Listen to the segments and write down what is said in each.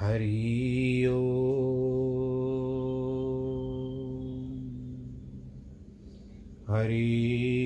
हरि हरि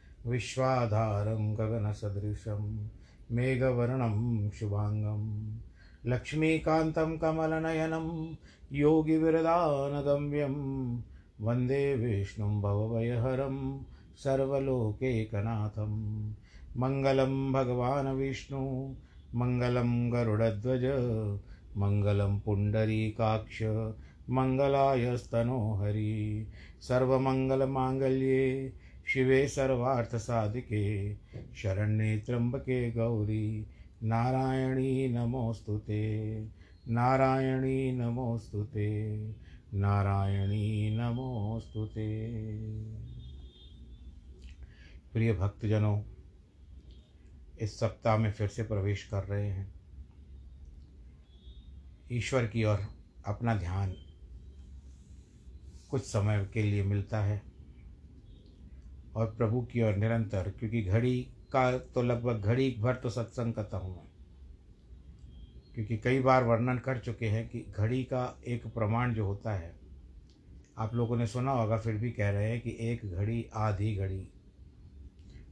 विश्वाधारं गगनसदृशं मेघवर्णं शुभाङ्गं लक्ष्मीकान्तं कमलनयनं योगिविरदानगम्यं वंदे विष्णुं भवभयहरं सर्वलोकैकनाथं मङ्गलं भगवान् विष्णु, मङ्गलं गरुडध्वज, मङ्गलं पुण्डरीकाक्ष मङ्गलायस्तनो हरि सर्वमङ्गलमाङ्गल्ये शिवे सर्वार्थसाधिके, शरण्ये त्र्यम्बके गौरी, नारायणी नमोऽस्तु ते, नारायणी नमोऽस्तु ते, नारायणी नमोऽस्तु ते। प्रिय भक्तजनों, इस सप्ताह में फिर से प्रवेश कर रहे हैं। ईश्वर की ओर अपना ध्यान कुछ समय के लिए मिलता है। और प्रभु की ओर निरंतर, क्योंकि घड़ी का तो लगभग घड़ी भर तो सत्संग करता हूँ। क्योंकि कई बार वर्णन कर चुके हैं कि घड़ी का एक प्रमाण जो होता है, आप लोगों ने सुना होगा, फिर भी कह रहे हैं कि एक घड़ी, आधी घड़ी।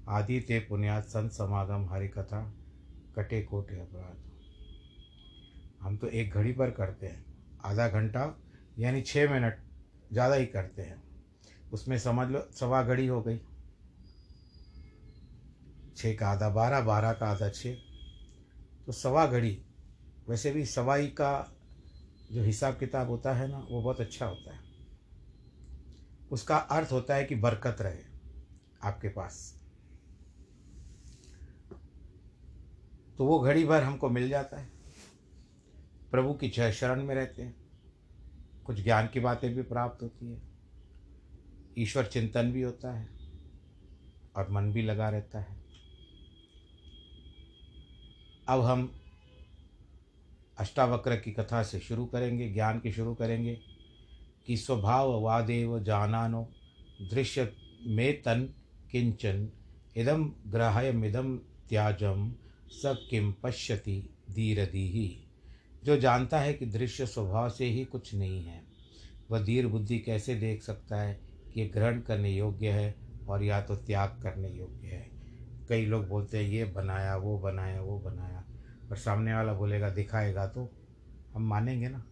आदि ते पुण्यात संत समागम हरि कथा, कटे कोटे अपराध। हम तो एक घड़ी पर करते हैं, आधा घंटा, यानी छः मिनट, ज़्यादा ही करते हैं। उसमें समझ लो, सवा घड़ी हो गई। छः का आधा बारह बारह का आधा छः तो सवा घड़ी, वैसे भी सवाई का जो हिसाब किताब होता है ना, वो बहुत अच्छा होता है। उसका अर्थ होता है कि बरकत रहे आपके पास। तो वो घड़ी भर हमको मिल जाता है। प्रभु की जय शरण में रहते हैं। कुछ ज्ञान की बातें भी प्राप्त होती है। ईश्वर चिंतन भी होता है और मन भी लगा रहता है। अब हम अष्टावक्र की कथा से शुरू करेंगे, ज्ञान की शुरू करेंगे कि स्वभाव वादेव जानानो, दृश्य में तन किंचन इदम ग्राह्यमिदम त्याजम स किम पश्यति धीरधीही। जो जानता है कि दृश्य स्वभाव से ही कुछ नहीं है, वह धीर बुद्धि कैसे देख सकता है कि ग्रहण करने योग्य है और या तो त्याग करने योग्य है। कई लोग बोलते हैं, ये बनाया, वो बनाया वो बनाया। और सामने वाला बोलेगा, दिखाएगा तो हम मानेंगे ना।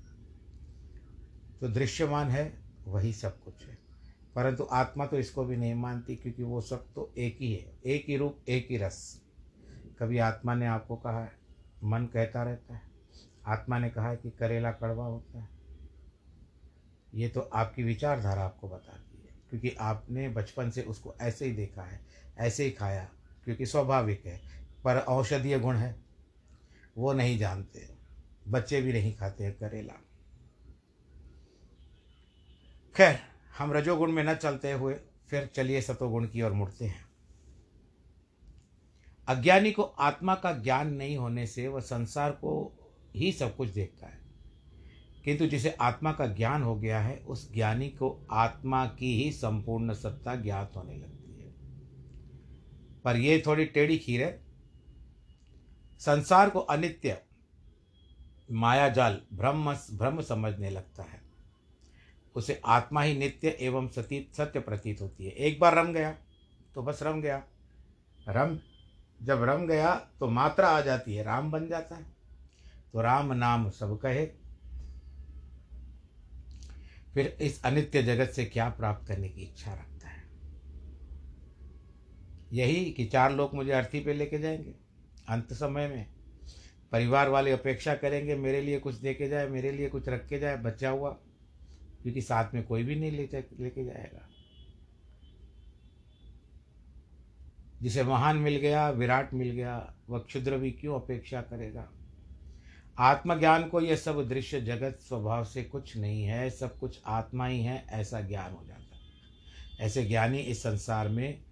तो दृश्यमान है, वही सब कुछ है। परंतु आत्मा तो इसको भी नहीं मानती, क्योंकि वो सब तो एक ही है। एक ही रूप, एक ही रस। कभी आत्मा ने आपको कहा है, मन कहता रहता है। आत्मा ने कहा है कि करेला कड़वा होता है। ये तो आपकी विचारधारा आपको बताती है, क्योंकि आपने बचपन से उसको ऐसे ही देखा है, ऐसे ही खाया। क्योंकि स्वाभाविक है, पर औषधीय गुण है, वो नहीं जानते। बच्चे भी नहीं खाते हैं करेला। खैर, हम रजोगुण में न चलते हुए फिर चलिए सतोगुण की ओर मुड़ते हैं। अज्ञानी को आत्मा का ज्ञान नहीं होने से वह संसार को ही सब कुछ देखता है। किंतु जिसे आत्मा का ज्ञान हो गया है, उस ज्ञानी को आत्मा की ही संपूर्ण सत्ता ज्ञात होने लगती पर यह थोड़ी टेढ़ी खीर है। संसार को अनित्य, मायाजाल ब्रह्म ब्रह्म समझने लगता है। उसे आत्मा ही नित्य एवं सती, सत्य प्रतीत होती है। एक बार रम गया तो बस रम गया। रम, जब रम गया तो मात्रा आ जाती है, राम बन जाता है। तो राम नाम सब कहे। फिर इस अनित्य जगत से क्या प्राप्त करने की इच्छा रखता है यही कि चार लोग मुझे अर्थी पे लेके जाएँगे, अंत समय में। परिवार वाले अपेक्षा करेंगे, मेरे लिए कुछ दे के जाए, मेरे लिए कुछ रख के जाए, बचा हुआ, क्योंकि साथ में कोई भी नहीं ले लेके जाएगा। जिसे महान मिल गया, विराट मिल गया, वह क्षुद्र भी क्यों अपेक्षा करेगा? आत्मज्ञान को यह सब दृश्य जगत स्वभाव से कुछ नहीं है, सब कुछ आत्मा ही है, ऐसा ज्ञान हो जाता है। ऐसे ज्ञानी इस संसार में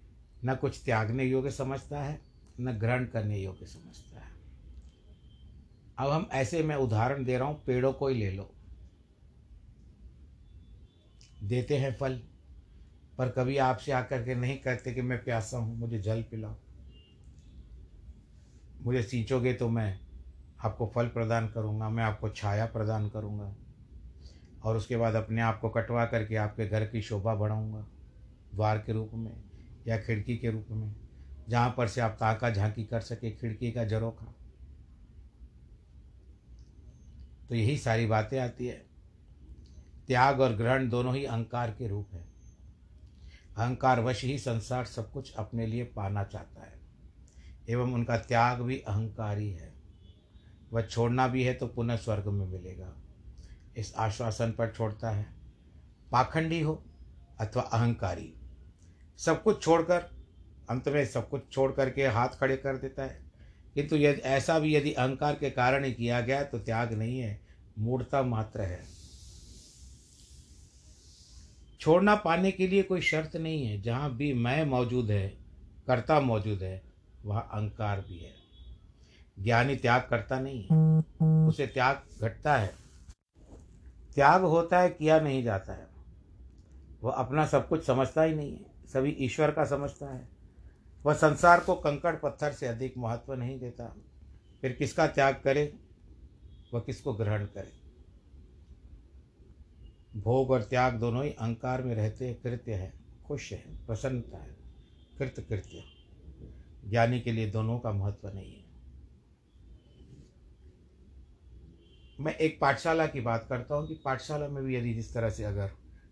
न कुछ त्यागने योग्य समझता है, न ग्रहण करने योग्य समझता है। अब हम ऐसे मैं उदाहरण दे रहा हूँ, पेड़ों को ही ले लो। देते हैं फल, पर कभी आपसे आकर के नहीं कहते कि मैं प्यासा हूँ, मुझे जल पिलाओ। मुझे सींचोगे तो मैं आपको फल प्रदान करूँगा, मैं आपको छाया प्रदान करूँगा, और उसके बाद अपने आप को कटवा करके आपके घर की शोभा बढ़ाऊँगा द्वार के रूप में। या खिड़की के रूप में, जहाँ पर से आप ताका झांकी कर सके, खिड़की का जरोखा। तो यही सारी बातें आती है। त्याग और ग्रहण दोनों ही अहंकार के रूप है। अहंकार वश ही संसार सब कुछ अपने लिए पाना चाहता है, एवं उनका त्याग भी अहंकार है। वह छोड़ना भी है तो पुनः स्वर्ग में मिलेगा। इस आश्वासन पर छोड़ता है, पाखंडी हो अथवा अहंकारी। सब कुछ छोड़कर, अंत में सब कुछ छोड़ करके हाथ खड़े कर देता है। किंतु यदि ऐसा भी यदि अहंकार के कारण ही किया गया तो त्याग नहीं है मूर्ता मात्र है। छोड़ना पाने के लिए कोई शर्त नहीं है। जहाँ भी मैं मौजूद है, कर्ता मौजूद है, वहाँ अहंकार भी है। ज्ञानी त्याग करता नहीं है। उसे त्याग घटता है। त्याग होता है, किया नहीं जाता है। वह अपना सब कुछ समझता ही नहीं है। सभी ईश्वर का समझता है। वह संसार को कंकड़ पत्थर से अधिक महत्व नहीं देता। फिर किसका त्याग करे? वह किसको ग्रहण करे? भोग और त्याग दोनों ही अहंकार में रहते कृत्य है, खुश है, प्रसन्नता है कृत कृत्य ज्ञानी के लिए दोनों का महत्व नहीं है। मैं एक पाठशाला की बात करता हूँ कि पाठशाला में भी यदि जिस तरह से अगर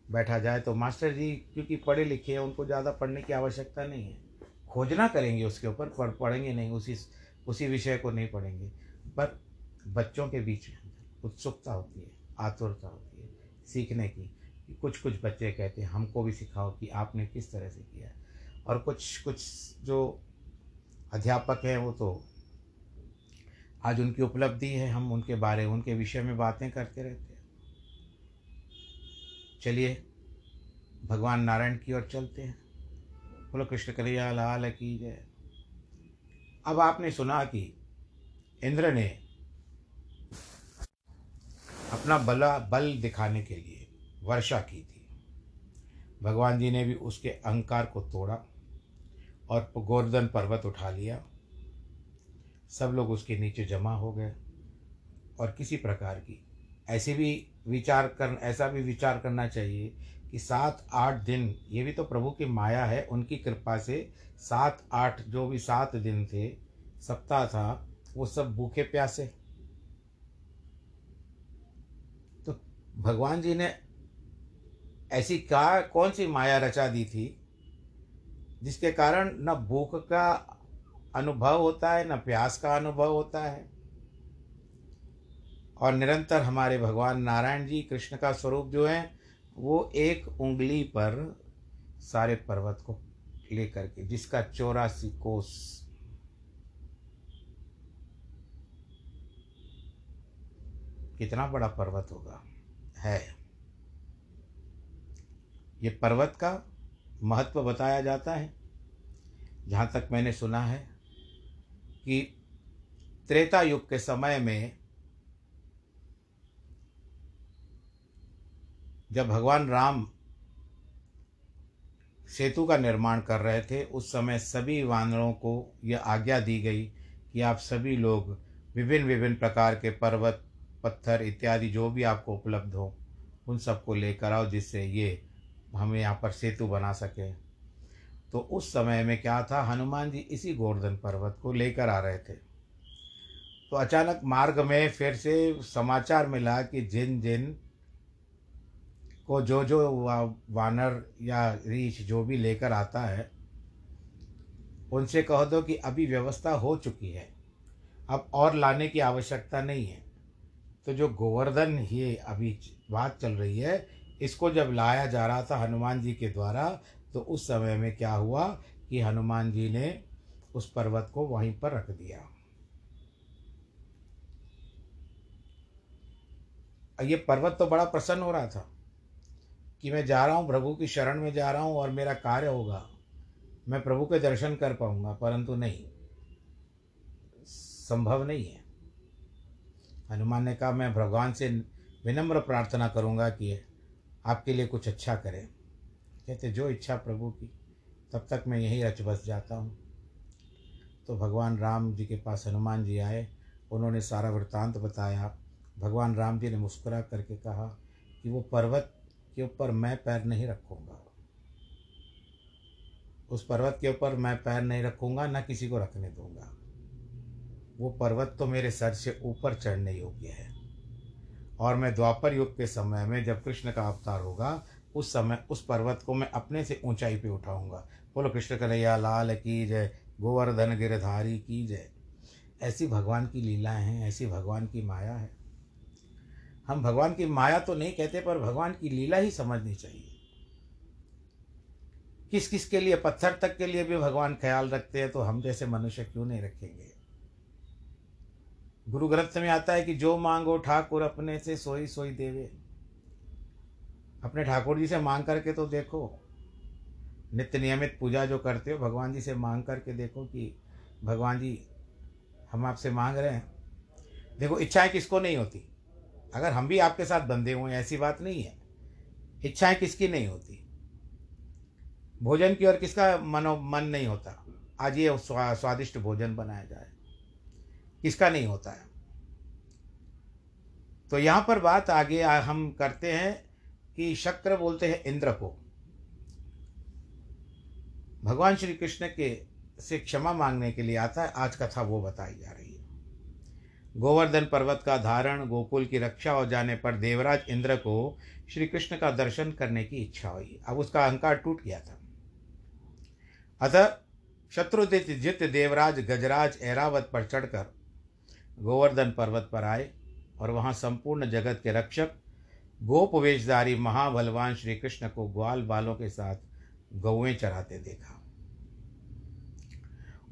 बैठा जाए तो मास्टर जी क्योंकि पढ़े लिखे हैं, उनको ज़्यादा पढ़ने की आवश्यकता नहीं है। खोजना करेंगे उसके ऊपर पढ़ पढ़ेंगे नहीं, उसी उसी विषय को नहीं पढ़ेंगे। पर बच्चों के बीच में उत्सुकता होती है, आतुरता होती है, सीखने की कुछ कुछ बच्चे कहते हैं, हमको भी सिखाओ कि आपने किस तरह से किया और कुछ कुछ जो अध्यापक हैं, वो तो आज उनकी उपलब्धि है, हम उनके बारे, उनके विषय में बातें करते रहते हैं। चलिए, भगवान नारायण की ओर चलते हैं। बोलो, कृष्ण कन्हैया, लाल की जय। अब आपने सुना कि इंद्र ने अपना बला, बल दिखाने के लिए वर्षा की थी। भगवान जी ने भी उसके अहंकार को तोड़ा और गोवर्धन पर्वत उठा लिया। सब लोग उसके नीचे जमा हो गए और किसी प्रकार की ऐसे भी विचार कर ऐसा भी विचार करना चाहिए कि सात आठ दिन, ये भी तो प्रभु की माया है, उनकी कृपा से सात आठ, जो भी सात दिन थे, सप्ताह था, वो सब भूखे प्यासे। तो भगवान जी ने ऐसी क्या, कौन सी माया रचा दी थी, जिसके कारण न भूख का अनुभव होता है, न प्यास का अनुभव होता है? और निरंतर हमारे भगवान नारायण जी कृष्ण का स्वरूप जो है, वो एक उंगली पर सारे पर्वत को लेकर के, जिसका चौरासी कोस। कितना बड़ा पर्वत होगा? है। ये पर्वत का महत्व बताया जाता है। जहाँ तक मैंने सुना है कि त्रेता युग के समय में जब भगवान राम सेतु का निर्माण कर रहे थे, उस समय सभी वानरों को यह आज्ञा दी गई कि आप सभी लोग विभिन्न विभिन्न प्रकार के पर्वत, पत्थर इत्यादि जो भी आपको उपलब्ध हो, उन सबको लेकर आओ जिससे ये हमें यहाँ पर सेतु बना सके। तो उस समय में क्या था, हनुमान जी इसी गोवर्धन पर्वत को लेकर आ रहे थे। तो अचानक मार्ग में फिर से समाचार मिला कि जिन जिन को जो जो वानर या रीछ जो भी लेकर आता है, उनसे कह दो कि अभी व्यवस्था हो चुकी है, अब और लाने की आवश्यकता नहीं है। तो जो गोवर्धन ये अभी बात चल रही है, इसको जब लाया जा रहा था हनुमान जी के द्वारा तो उस समय में क्या हुआ कि हनुमान जी ने उस पर्वत को वहीं पर रख दिया। ये पर्वत तो बड़ा प्रसन्न हो रहा था। कि मैं जा रहा हूँ, प्रभु की शरण में जा रहा हूँ और मेरा कार्य होगा। मैं प्रभु के दर्शन कर पाऊँगा, परंतु नहीं। संभव नहीं है। हनुमान ने कहा, मैं भगवान से विनम्र प्रार्थना करूँगा कि आपके लिए कुछ अच्छा करें। कहते, जो इच्छा प्रभु की, तब तक मैं यहीं रच बस जाता हूँ। तो भगवान राम जी के पास हनुमान जी आए। उन्होंने सारा वृत्तांत बताया। भगवान राम जी ने मुस्कुरा करके कहा कि वो पर्वत के ऊपर मैं पैर नहीं रखूँगा। उस पर्वत के ऊपर मैं पैर नहीं रखूँगा, न किसी को रखने दूँगा। वो पर्वत तो मेरे सर से ऊपर चढ़ने योग्य है। और मैं द्वापर युग के समय में जब कृष्ण का अवतार होगा, उस समय उस पर्वत को मैं अपने से ऊंचाई पे उठाऊँगा। बोलो, कृष्ण कन्हैया, लाल की जय, गोवर्धन गिरधारी की जय। ऐसी भगवान की लीलाएँ हैं, ऐसी भगवान की माया है। हम भगवान की माया तो नहीं कहते, पर भगवान की लीला ही समझनी चाहिए। किस किस के लिए, पत्थर तक के लिए भी भगवान ख्याल रखते हैं तो हम जैसे मनुष्य क्यों नहीं रखेंगे? गुरु ग्रंथ में आता है कि जो मांगो ठाकुर अपने से सोई सोई देवे। अपने ठाकुर जी से मांग करके तो देखो। नित्य नियमित पूजा जो करते हो, भगवान जी से मांग करके देखो कि भगवान जी हम आपसे मांग रहे हैं। देखो, इच्छाएँ किसको नहीं होती? अगर हम भी आपके साथ बंधे हुए हैं ऐसी बात नहीं है। इच्छाएँ किसकी नहीं होती? भोजन की और किसका मनो मन नहीं होता? आज ये स्वा, स्वादिष्ट भोजन बनाया जाए। किसका नहीं होता है? तो यहाँ पर बात आगे हम करते हैं कि शक्र बोलते हैं इंद्र को। भगवान श्री कृष्ण के से क्षमा मांगने के लिए आता है आज कथा वो बताई जा रही है। गोवर्धन पर्वत का धारण, गोकुल की रक्षा हो जाने पर देवराज इंद्र को श्री कृष्ण का दर्शन करने की इच्छा हुई। अब उसका अहंकार टूट गया था। अतः शत्रुदित जित देवराज गजराज ऐरावत पर चढ़कर गोवर्धन पर्वत पर आए और वहाँ संपूर्ण जगत के रक्षक, गोपवेशधारी महाबलवान श्री कृष्ण को ग्वाल बालों के साथ गौएँ चराते देखा।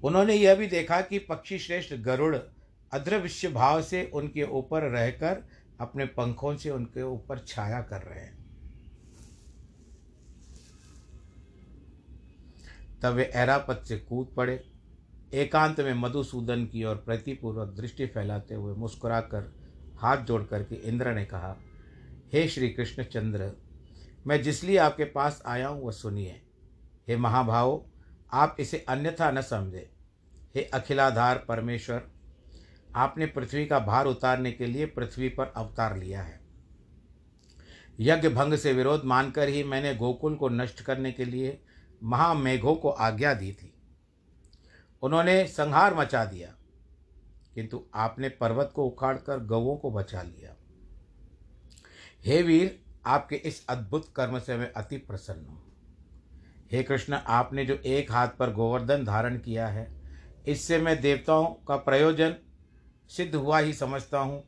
उन्होंने यह भी देखा कि पक्षी श्रेष्ठ गरुड़ अदृश्य भाव से उनके ऊपर रहकर अपने पंखों से उनके ऊपर छाया कर रहे हैं। तब वे ऐरापत से कूद पड़े। एकांत में मधुसूदन की ओर प्रतिपूर्वक दृष्टि फैलाते हुए मुस्कुराकर हाथ जोड़ करके इंद्र ने कहा, हे श्री कृष्ण चंद्र, मैं जिसलिए आपके पास आया हूँ, वह सुनिए। हे महाभाव, आप इसे अन्यथा न समझे। हे अखिलाधार परमेश्वर आपने पृथ्वी का भार उतारने के लिए पृथ्वी पर अवतार लिया है। यज्ञ भंग से विरोध मानकर ही मैंने गोकुल को नष्ट करने के लिए महामेघों को आज्ञा दी थी। उन्होंने संहार मचा दिया, किंतु आपने पर्वत को उखाड़कर गवों को बचा लिया। हे वीर, आपके इस अद्भुत कर्म से मैं अति प्रसन्न हूँ। हे कृष्ण, आपने जो एक हाथ पर गोवर्धन धारण किया है, इससे मैं देवताओं का प्रयोजन सिद्ध हुआ ही समझता हूँ।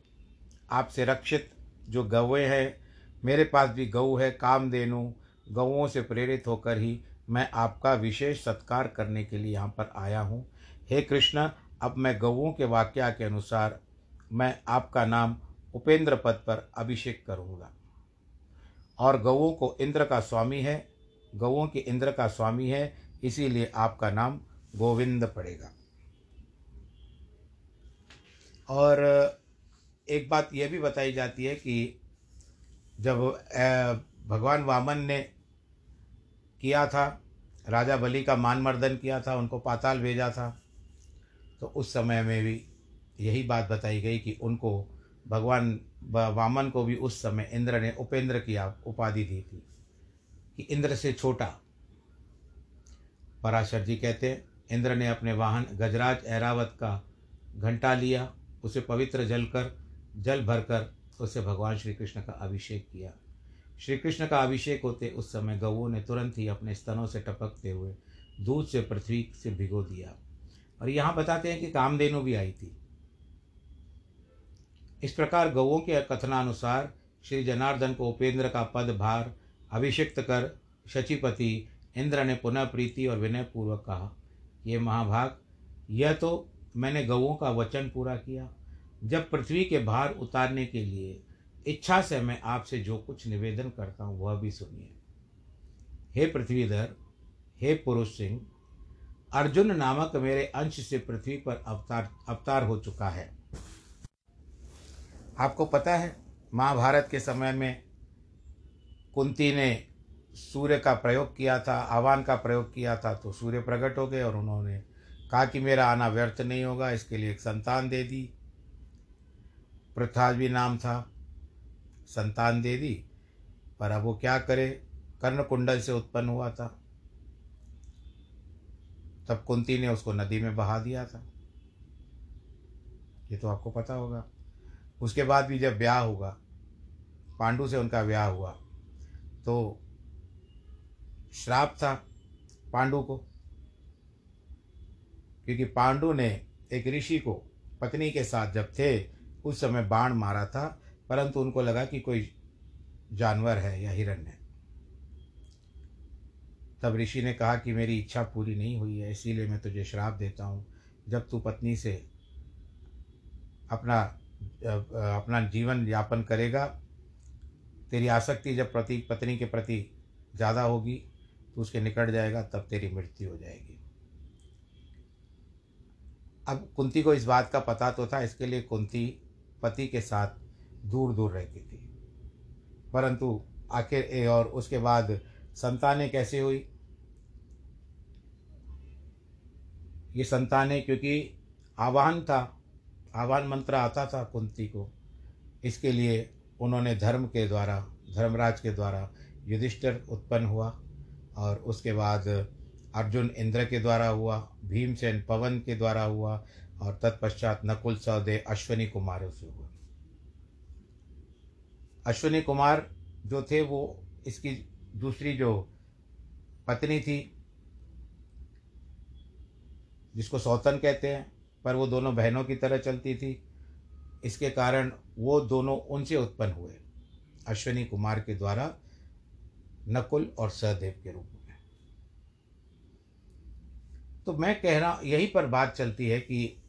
आपसे रक्षित जो गौए हैं, मेरे पास भी गऊ है काम कामधेनु, गऊओं से प्रेरित होकर ही मैं आपका विशेष सत्कार करने के लिए यहाँ पर आया हूँ। हे कृष्ण, अब मैं गऊओं के वाक्य के अनुसार मैं आपका नाम उपेंद्र पद पर अभिषेक करूँगा। और गौओं को इंद्र का स्वामी है गौओं के इंद्र का स्वामी है, इसीलिए आपका नाम गोविंद पड़ेगा। और, एक बात यह भी बताई जाती है कि जब भगवान वामन ने किया था, राजा बलि का मान मर्दन किया था, उनको पाताल भेजा था तो उस समय में भी यही बात बताई गई कि उनको भगवान वामन को भी उस समय इंद्र ने, उपेंद्र की उपाधि दी थी कि इंद्र से छोटा। पराशर जी कहते हैं, इंद्र ने अपने वाहन गजराज ऐरावत का घंटा लिया उसे पवित्र जल कर, जल भरकर उसे भगवान श्री कृष्ण का अभिषेक किया। श्री कृष्ण का अभिषेक होते उस समय गऊ ने तुरंत ही अपने स्तनों से टपकते हुए दूध से पृथ्वी से भिगो दिया। और यहाँ बताते हैं कि कामधेनु भी आई थी। इस प्रकार गौों के कथनानुसार श्री जनार्दन को उपेंद्र का पद भार अभिषिक्त कर शचिपति इंद्र ने पुनः प्रीति और विनय पूर्वक कहा, ये महाभाग, यह तो मैंने गवों का वचन पूरा किया। जब पृथ्वी के भार उतारने के लिए इच्छा से मैं आपसे जो कुछ निवेदन करता हूँ, वह भी सुनिए। हे पृथ्वीधर, हे पुरुष सिंह, अर्जुन नामक मेरे अंश से पृथ्वी पर अवतार अवतार हो चुका है। आपको पता है, महाभारत के समय में कुंती ने सूर्य का प्रयोग किया था, आह्वान का प्रयोग किया था तो सूर्य प्रकट हो गए और उन्होंने कहा कि मेरा आना व्यर्थ नहीं होगा, इसके लिए एक संतान दे दी। पृथ्वी नाम था, संतान दे दी, पर अब वो क्या करे? कर्ण कुंडल से उत्पन्न हुआ था। तब कुंती ने उसको नदी में बहा दिया था। ये तो आपको पता होगा। उसके बाद भी जब ब्याह होगा पांडु से उनका ब्याह हुआ तो श्राप था पांडु को। क्योंकि पांडु ने एक ऋषि को पत्नी के साथ जब थे, उस समय बाण मारा था, परंतु उनको लगा कि कोई जानवर है या हिरण है। तब ऋषि ने कहा कि मेरी इच्छा पूरी नहीं हुई है, इसीलिए मैं तुझे श्राप देता हूँ। जब तू पत्नी से अपना अपना जीवन यापन करेगा, तेरी आसक्ति जब प्रति, पत्नी के प्रति ज़्यादा होगी तो उसके निकट जाएगा, तब तेरी मृत्यु हो जाएगी। अब कुंती को इस बात का पता तो था, इसके लिए कुंती पति के साथ दूर दूर रहती थी। परंतु आखिर ए और उसके बाद संतानें कैसे हुई? ये संतानें क्योंकि आह्वान था आह्वान मंत्र आता था कुंती को। इसके लिए उन्होंने धर्म के द्वारा, धर्मराज के द्वारा युधिष्ठिर उत्पन्न हुआ और उसके बाद अर्जुन इंद्र के द्वारा हुआ, भीमसेन पवन के द्वारा हुआ और तत्पश्चात नकुल सहदेव अश्वनी कुमार से हुआ। अश्विनी कुमार जो थे, वो इसकी दूसरी जो पत्नी थी, जिसको सौतन कहते हैं, पर वो दोनों बहनों की तरह चलती थी। इसके कारण वो दोनों उनसे उत्पन्न हुए, अश्विनी कुमार के द्वारा नकुल और सहदेव के रूप में। तो मैं कह रहा यहीं पर बात चलती है कि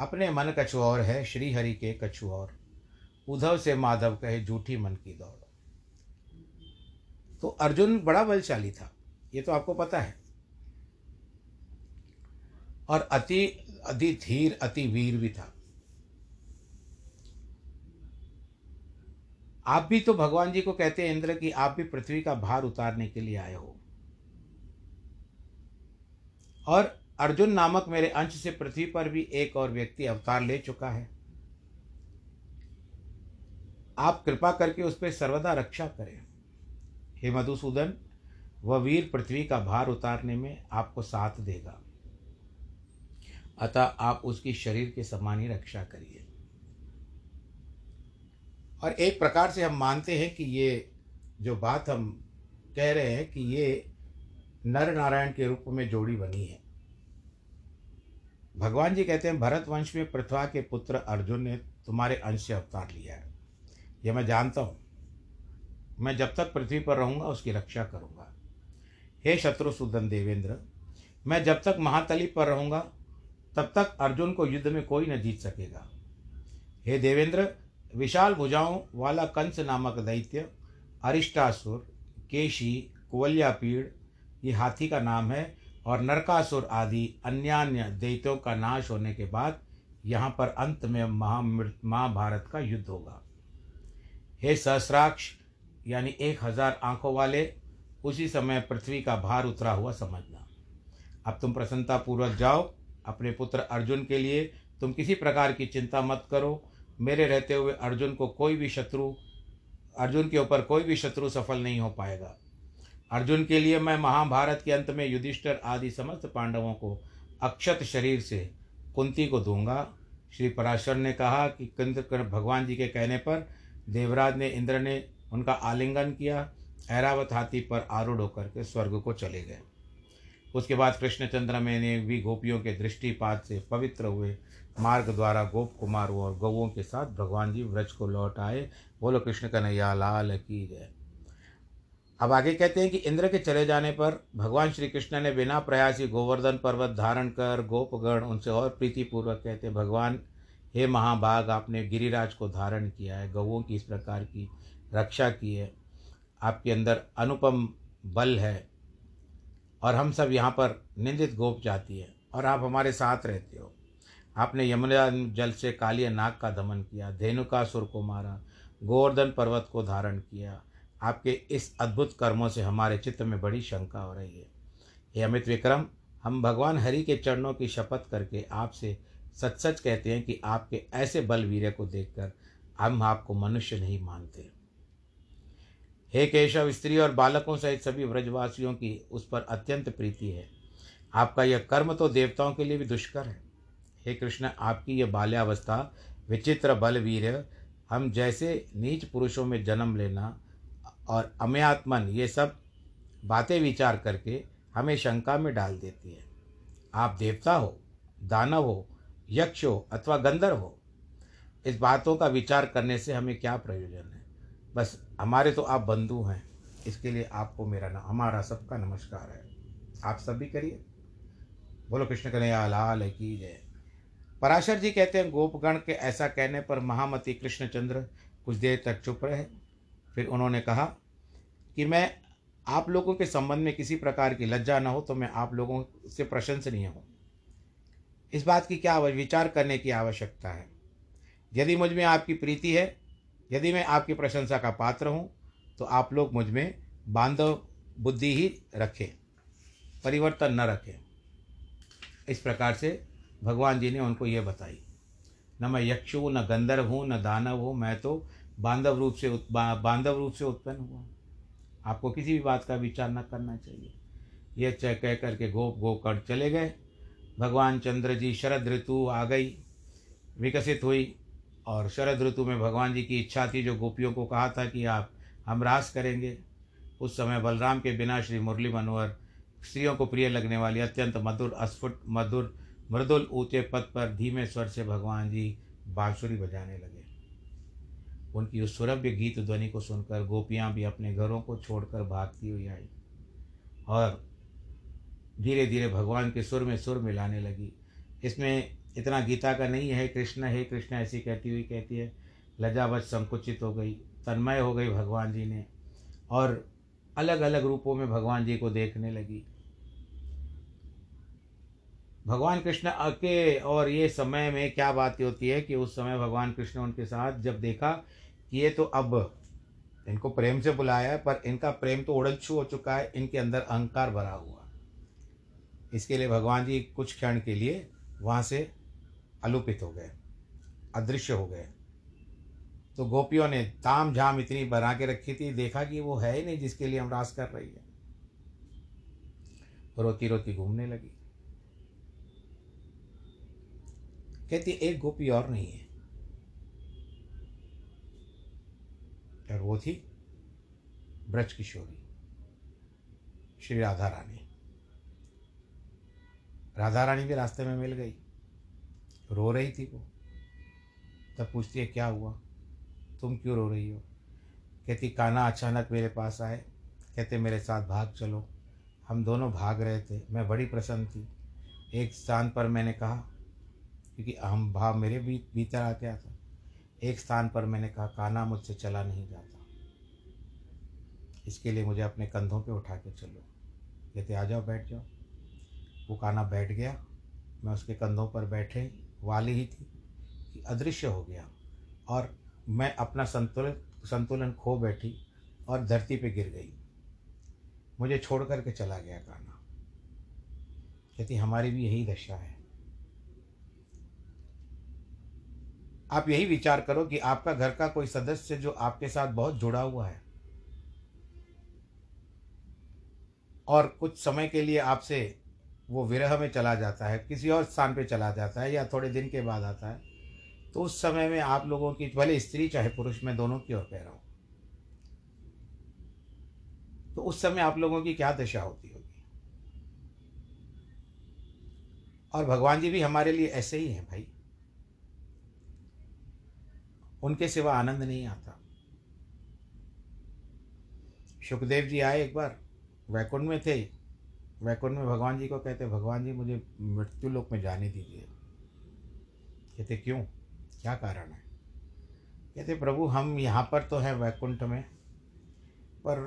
अपने मन कछु और है श्री हरि के कछु और। उद्धव से माधव कहे झूठी मन की दौड़। तो अर्जुन बड़ा बलशाली था, ये तो आपको पता है। और अति अति धीर, अति वीर भी था। आप भी तो भगवान जी को कहते हैं, इंद्र, कि आप भी पृथ्वी का भार उतारने के लिए आए हो। और अर्जुन नामक मेरे अंश से पृथ्वी पर भी एक और व्यक्ति अवतार ले चुका है। आप कृपा करके उस पर सर्वदा रक्षा करें। हे मधुसूदन, वह वीर पृथ्वी का भार उतारने में आपको साथ देगा। अतः आप उसकी शरीर के समान ही रक्षा करिए। और एक प्रकार से हम मानते हैं कि ये जो बात हम कह रहे हैं कि ये नर नारायण के रूप में जोड़ी बनी है। भगवान जी कहते हैं, भरत वंश में पृथ्वा के पुत्र अर्जुन ने तुम्हारे अंश से अवतार लिया है। यह मैं जानता हूँ। मैं जब तक पृथ्वी पर रहूँगा, उसकी रक्षा करूँगा। हे शत्रुसूदन देवेंद्र, मैं जब तक महातली पर रहूँगा, तब तक अर्जुन को युद्ध में कोई न जीत सकेगा। हे देवेंद्र, विशाल भुजाओं वाला कंस नामक दैत्य, अरिष्टासुर, केशी, कुवल्यापीड़ ये हाथी का नाम है और नरकासुर आदि अन्यान्य दैत्यों का नाश होने के बाद यहाँ पर अंत में महा महाभारत का युद्ध होगा। हे सहस्राक्ष, यानी एक हज़ार आँखों वाले, उसी समय पृथ्वी का भार उतरा हुआ समझना। अब तुम प्रसन्नता पूर्वक जाओ, अपने पुत्र अर्जुन के लिए तुम किसी प्रकार की चिंता मत करो। मेरे रहते हुए अर्जुन को कोई भी शत्रु, अर्जुन के ऊपर कोई भी शत्रु सफल नहीं हो पाएगा। अर्जुन के लिए मैं महाभारत के अंत में युधिष्ठर आदि समस्त पांडवों को अक्षत शरीर से कुंती को दूँगा। श्री पराशर ने कहा कि कंद भगवान जी के कहने पर देवराज ने इंद्र ने उनका आलिंगन किया। ऐरावत हाथी पर आरूढ़ होकर के स्वर्ग को चले गए। उसके बाद कृष्णचंद्र में ने भी गोपियों के दृष्टिपात से पवित्र हुए मार्ग द्वारा गोप कुमार और गौवों के साथ भगवान जी व्रज को लौट आए। बोलो कृष्ण कन्हैया, लाल की जय। अब आगे कहते हैं कि इंद्र के चले जाने पर भगवान श्री कृष्ण ने बिना प्रयास ही गोवर्धन पर्वत धारण कर गोपगण उनसे और प्रीतिपूर्वक कहते हैं, भगवान, हे महाभाग आपने गिरिराज को धारण किया है गौों की इस प्रकार की रक्षा की है, आपके अंदर अनुपम बल है और हम सब यहाँ पर निंदित गोप जाती है और आप हमारे साथ रहते हो। आपने यमुना जल से कालिया नाग का दमन किया धेनुका सुर को मारा, गोवर्धन पर्वत को धारण किया आपके इस अद्भुत कर्मों से हमारे चित्त में बड़ी शंका हो रही है। हे अमित विक्रम, हम भगवान हरि के चरणों की शपथ करके आपसे सच सच कहते हैं कि आपके ऐसे बलवीर को देखकर हम आपको मनुष्य नहीं मानते। हे केशव, स्त्री और बालकों सहित सभी व्रजवासियों की उस पर अत्यंत प्रीति है। आपका यह कर्म तो देवताओं के लिए भी दुष्कर है। हे कृष्ण, आपकी यह बाल्यावस्था विचित्र बलवीर, हम जैसे नीच पुरुषों में जन्म लेना और अमयात्मन ये सब बातें विचार करके हमें शंका में डाल देती है। आप देवता हो, दानव हो, यक्ष हो अथवा गंधर्व हो, इस बातों का विचार करने से हमें क्या प्रयोजन है? बस हमारे तो आप बंधु हैं, इसके लिए आपको मेरा नाम हमारा सबका नमस्कार है। आप सब भी करिए। बोलो कृष्ण कन्हैया, लाल की जय। पराशर जी कहते हैं, गोपगण के ऐसा कहने पर महामती कृष्णचंद्र कुछ देर तक चुप रहे। फिर उन्होंने कहा कि मैं आप लोगों के संबंध में किसी प्रकार की लज्जा न हो तो मैं आप लोगों से प्रशंसनीय हूँ। इस बात की क्या विचार करने की आवश्यकता है। यदि मुझमें आपकी प्रीति है, यदि मैं आपकी प्रशंसा का पात्र हूँ तो आप लोग मुझमें बांधव बुद्धि ही रखें, परिवर्तन न रखें। इस प्रकार से भगवान जी ने उनको ये बताई, न मैं यक्षु हूँ न गंधर्व हूँ, न दानव हूँ, मैं तो बांधव रूप से बांधव रूप से उत्पन्न हुआ। आपको किसी भी बात का विचार न करना चाहिए। यह कह करके गोप गोकर्ण चले गए। भगवान चंद्र जी शरद ऋतु आ गई, विकसित हुई और शरद ऋतु में भगवान जी की इच्छा थी, जो गोपियों को कहा था कि आप, हम रास करेंगे। उस समय बलराम के बिना श्री मुरली मनोहर, स्त्रियों को प्रिय लगने वाली अत्यंत मधुर, अस्फुट, मधुर, मृदुल ऊँचे पद पर धीमे स्वर से भगवान जी बांसुरी बजाने लगे। उनकी उस सुरभ्य गीत ध्वनि को सुनकर गोपियाँ भी अपने घरों को छोड़कर भागती हुई आई और धीरे धीरे भगवान के सुर में सुर मिलाने लगी। इसमें इतना गीता का नहीं है, कृष्ण हे, कृष्ण ऐसी कहती हुई कहती है लजावत संकुचित हो गई, तन्मय हो गई भगवान जी ने और अलग अलग रूपों में भगवान जी को देखने लगी। भगवान कृष्ण के और ये समय में क्या बात होती है कि उस समय भगवान कृष्ण उनके साथ जब देखा ये तो अब इनको प्रेम से बुलाया है, पर इनका प्रेम तो उड़छू हो चुका है, इनके अंदर अहंकार भरा हुआ इसके लिए भगवान जी कुछ क्षण के लिए वहाँ से अलुपित हो गए, अदृश्य हो गए। तो गोपियों ने ताम झाम इतनी बना के रखी थी, देखा कि वो है ही नहीं जिसके लिए हम रास कर रही है। रोती रोती घूमने लगी। कहती, एक गोपी और नहीं है। वो थी ब्रज किशोरी, श्री राधा रानी। राधा रानी भी रास्ते में मिल गई। रो रही थी वो। तब पूछती है, क्या हुआ? तुम क्यों रो रही हो? कहती काना अचानक मेरे पास आए। कहते, मेरे साथ भाग चलो। हम दोनों भाग रहे थे। मैं बड़ी प्रसन्न थी। एक स्थान पर मैंने कहा, क्योंकि अहम भाव मेरे भी भीतर आ गया था। एक स्थान पर मैंने कहा काना मुझसे चला नहीं जाता। इसके लिए मुझे अपने कंधों पे उठा के चलो। कहते, आ जाओ, बैठ जाओ। वो काना बैठ गया। मैं उसके कंधों पर बैठे, वाली ही थी, कि अदृश्य हो गया। और मैं अपना संतुलन संतुलन खो बैठी और धरती पे गिर गई। मुझे छोड़ करके चला गया काना कहती, हमारी भी यही दशा है। आप यही विचार करो कि आपका घर का कोई सदस्य जो आपके साथ बहुत जुड़ा हुआ है और कुछ समय के लिए आपसे वो विरह में चला जाता है, किसी और स्थान पे चला जाता है या थोड़े दिन के बाद आता है तो उस समय में आप लोगों की, भले स्त्री चाहे पुरुष, मैं दोनों की ओर कह रहा हूँ। तो उस समय आप लोगों की क्या दशा होती होगी? और भगवान जी भी हमारे लिए ऐसे ही हैं भाई। उनके सिवा आनंद नहीं आता। सुखदेव जी आए एक बार। वैकुंठ में थे, वैकुंठ में भगवान जी को कहते, भगवान जी, मुझे मृत्यु लोक में जाने दीजिए। कहते, क्यों? क्या कारण है? कहते, प्रभु, हम यहाँ पर तो हैं वैकुंठ में, पर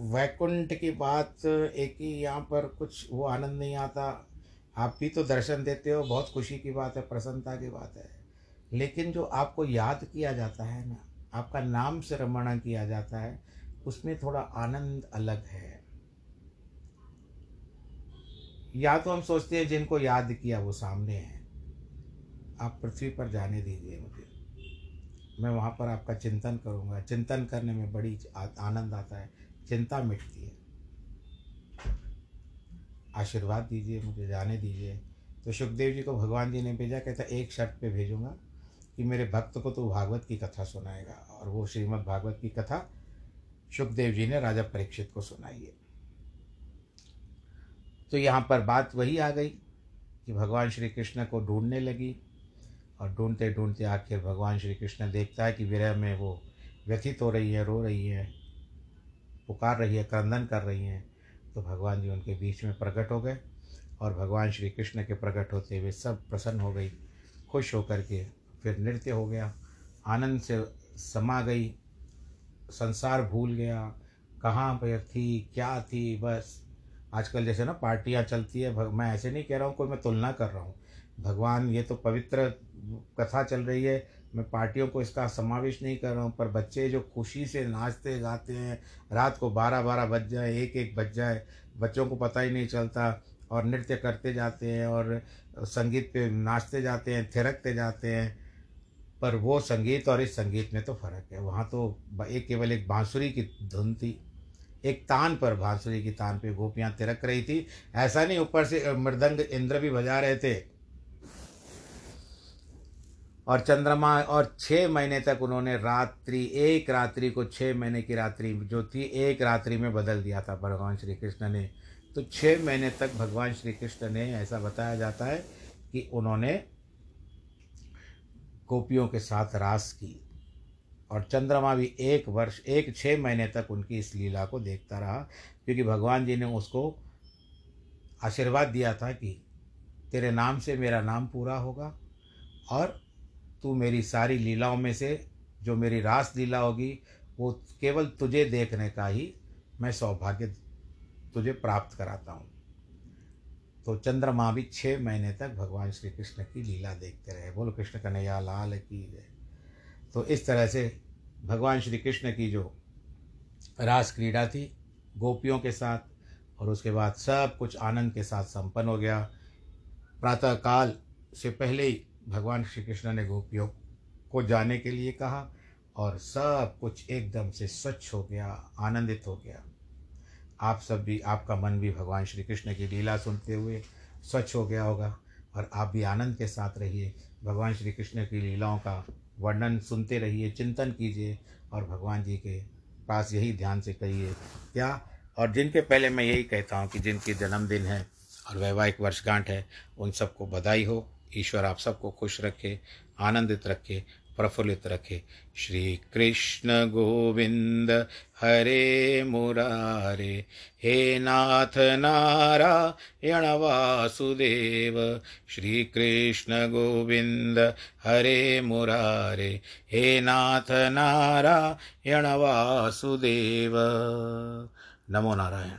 वैकुंठ की बात एक ही यहाँ पर कुछ वो आनंद नहीं आता। आप भी तो दर्शन देते हो, बहुत खुशी की बात है, प्रसन्नता की बात है। लेकिन जो आपको याद किया जाता है ना, आपका नाम से रमणा किया जाता है, उसमें थोड़ा आनंद अलग है। या तो हम सोचते हैं जिनको याद किया वो सामने हैं। आप पृथ्वी पर जाने दीजिए मुझे। मैं वहाँ पर आपका चिंतन करूँगा। चिंतन करने में बड़ी आनंद आता है। चिंता मिटती है। आशीर्वाद दीजिए मुझे, जाने दीजिए। तो सुखदेव जी को भगवान जी ने भेजा, कहता, एक शर्त पे भेजूँगा कि मेरे भक्त को तो भागवत की कथा सुनाएगा। और वो श्रीमद् भागवत की कथा सुखदेव जी ने राजा परीक्षित को सुनाई है। तो यहाँ पर बात वही आ गई कि भगवान श्री कृष्ण को ढूँढने लगी और ढूंढते ढूंढते आखिर भगवान श्री कृष्ण देखता है कि विरह में वो व्यथित हो रही है, रो रही है, पुकार रही है, क्रंदन कर रही हैं। तो भगवान जी उनके बीच में प्रकट हो गए और भगवान श्री कृष्ण के प्रकट होते हुए सब प्रसन्न हो गई, खुश होकर के फिर नृत्य हो गया, आनंद से समा गई, संसार भूल गया, कहाँ पर थी, क्या थी, बस आजकल जैसे ना पार्टियाँ चलती है मैं ऐसे नहीं कह रहा हूँ कोई मैं तुलना कर रहा हूँ। भगवान ये तो पवित्र कथा चल रही है, मैं पार्टियों को इसका समावेश नहीं कर रहा हूँ, पर बच्चे जो खुशी से नाचते गाते हैं, रात को बारह बारह बज जाए एक एक बज जाए, बच्चों को पता ही नहीं चलता, और नृत्य करते जाते हैं, और संगीत पे नाचते जाते हैं, थिरकते जाते हैं, पर वो संगीत और इस संगीत में तो फ़र्क है। वहाँ तो एक केवल एक बांसुरी की धुन थी। एक तान पर बांसुरी की तान पे गोपियाँ तिरक रही थी। ऐसा नहीं, ऊपर से मृदंग इंद्र भी बजा रहे थे। और चंद्रमा, और छः महीने तक उन्होंने रात्रि, एक रात्रि को छः महीने की रात्रि जो थी, एक रात्रि में बदल दिया था भगवान श्री कृष्ण ने। तो छः महीने तक भगवान श्री कृष्ण ने ऐसा बताया जाता है कि उन्होंने गोपियों के साथ रास की। और चंद्रमा भी एक वर्ष, एक छः महीने तक उनकी इस लीला को देखता रहा, क्योंकि भगवान जी ने उसको आशीर्वाद दिया था कि तेरे नाम से मेरा नाम पूरा होगा और तू मेरी सारी लीलाओं में से, जो मेरी रास लीला होगी, वो केवल तुझे देखने का ही मैं सौभाग्य तुझे प्राप्त कराता हूँ। तो चंद्रमा भी छः महीने तक भगवान श्री कृष्ण की लीला देखते रहे। बोलो, कृष्ण कन्हैया, लाल की जय। तो इस तरह से भगवान श्री कृष्ण की जो रास क्रीड़ा थी, गोपियों के साथ, और उसके बाद सब कुछ आनंद के साथ संपन्न हो गया। प्रातःकाल से पहले ही भगवान श्री कृष्ण ने गोपियों को जाने के लिए कहा, और सब कुछ एकदम से स्वच्छ हो गया, आनंदित हो गया। आप सब भी, आपका मन भी भगवान श्री कृष्ण की लीला सुनते हुए स्वच्छ हो गया होगा, और आप भी आनंद के साथ रहिए। भगवान श्री कृष्ण की लीलाओं का वर्णन सुनते रहिए, चिंतन कीजिए और भगवान जी के पास यही ध्यान से कहिए। क्या और जिनके पहले मैं यही कहता हूँ कि जिनके जन्मदिन है और वैवाहिक वर्षगांठ है, उन सबको बधाई हो। ईश्वर आप सबको खुश रखे, आनंदित रखे प्रफुल्लित रखे। श्री कृष्ण गोविंद, हरे मुरारे, हे नाथ नारायण वासुदेव श्री कृष्ण गोविंद, हरे मुरारे, हे नाथ नारायण वासुदेव। नमो नारायण।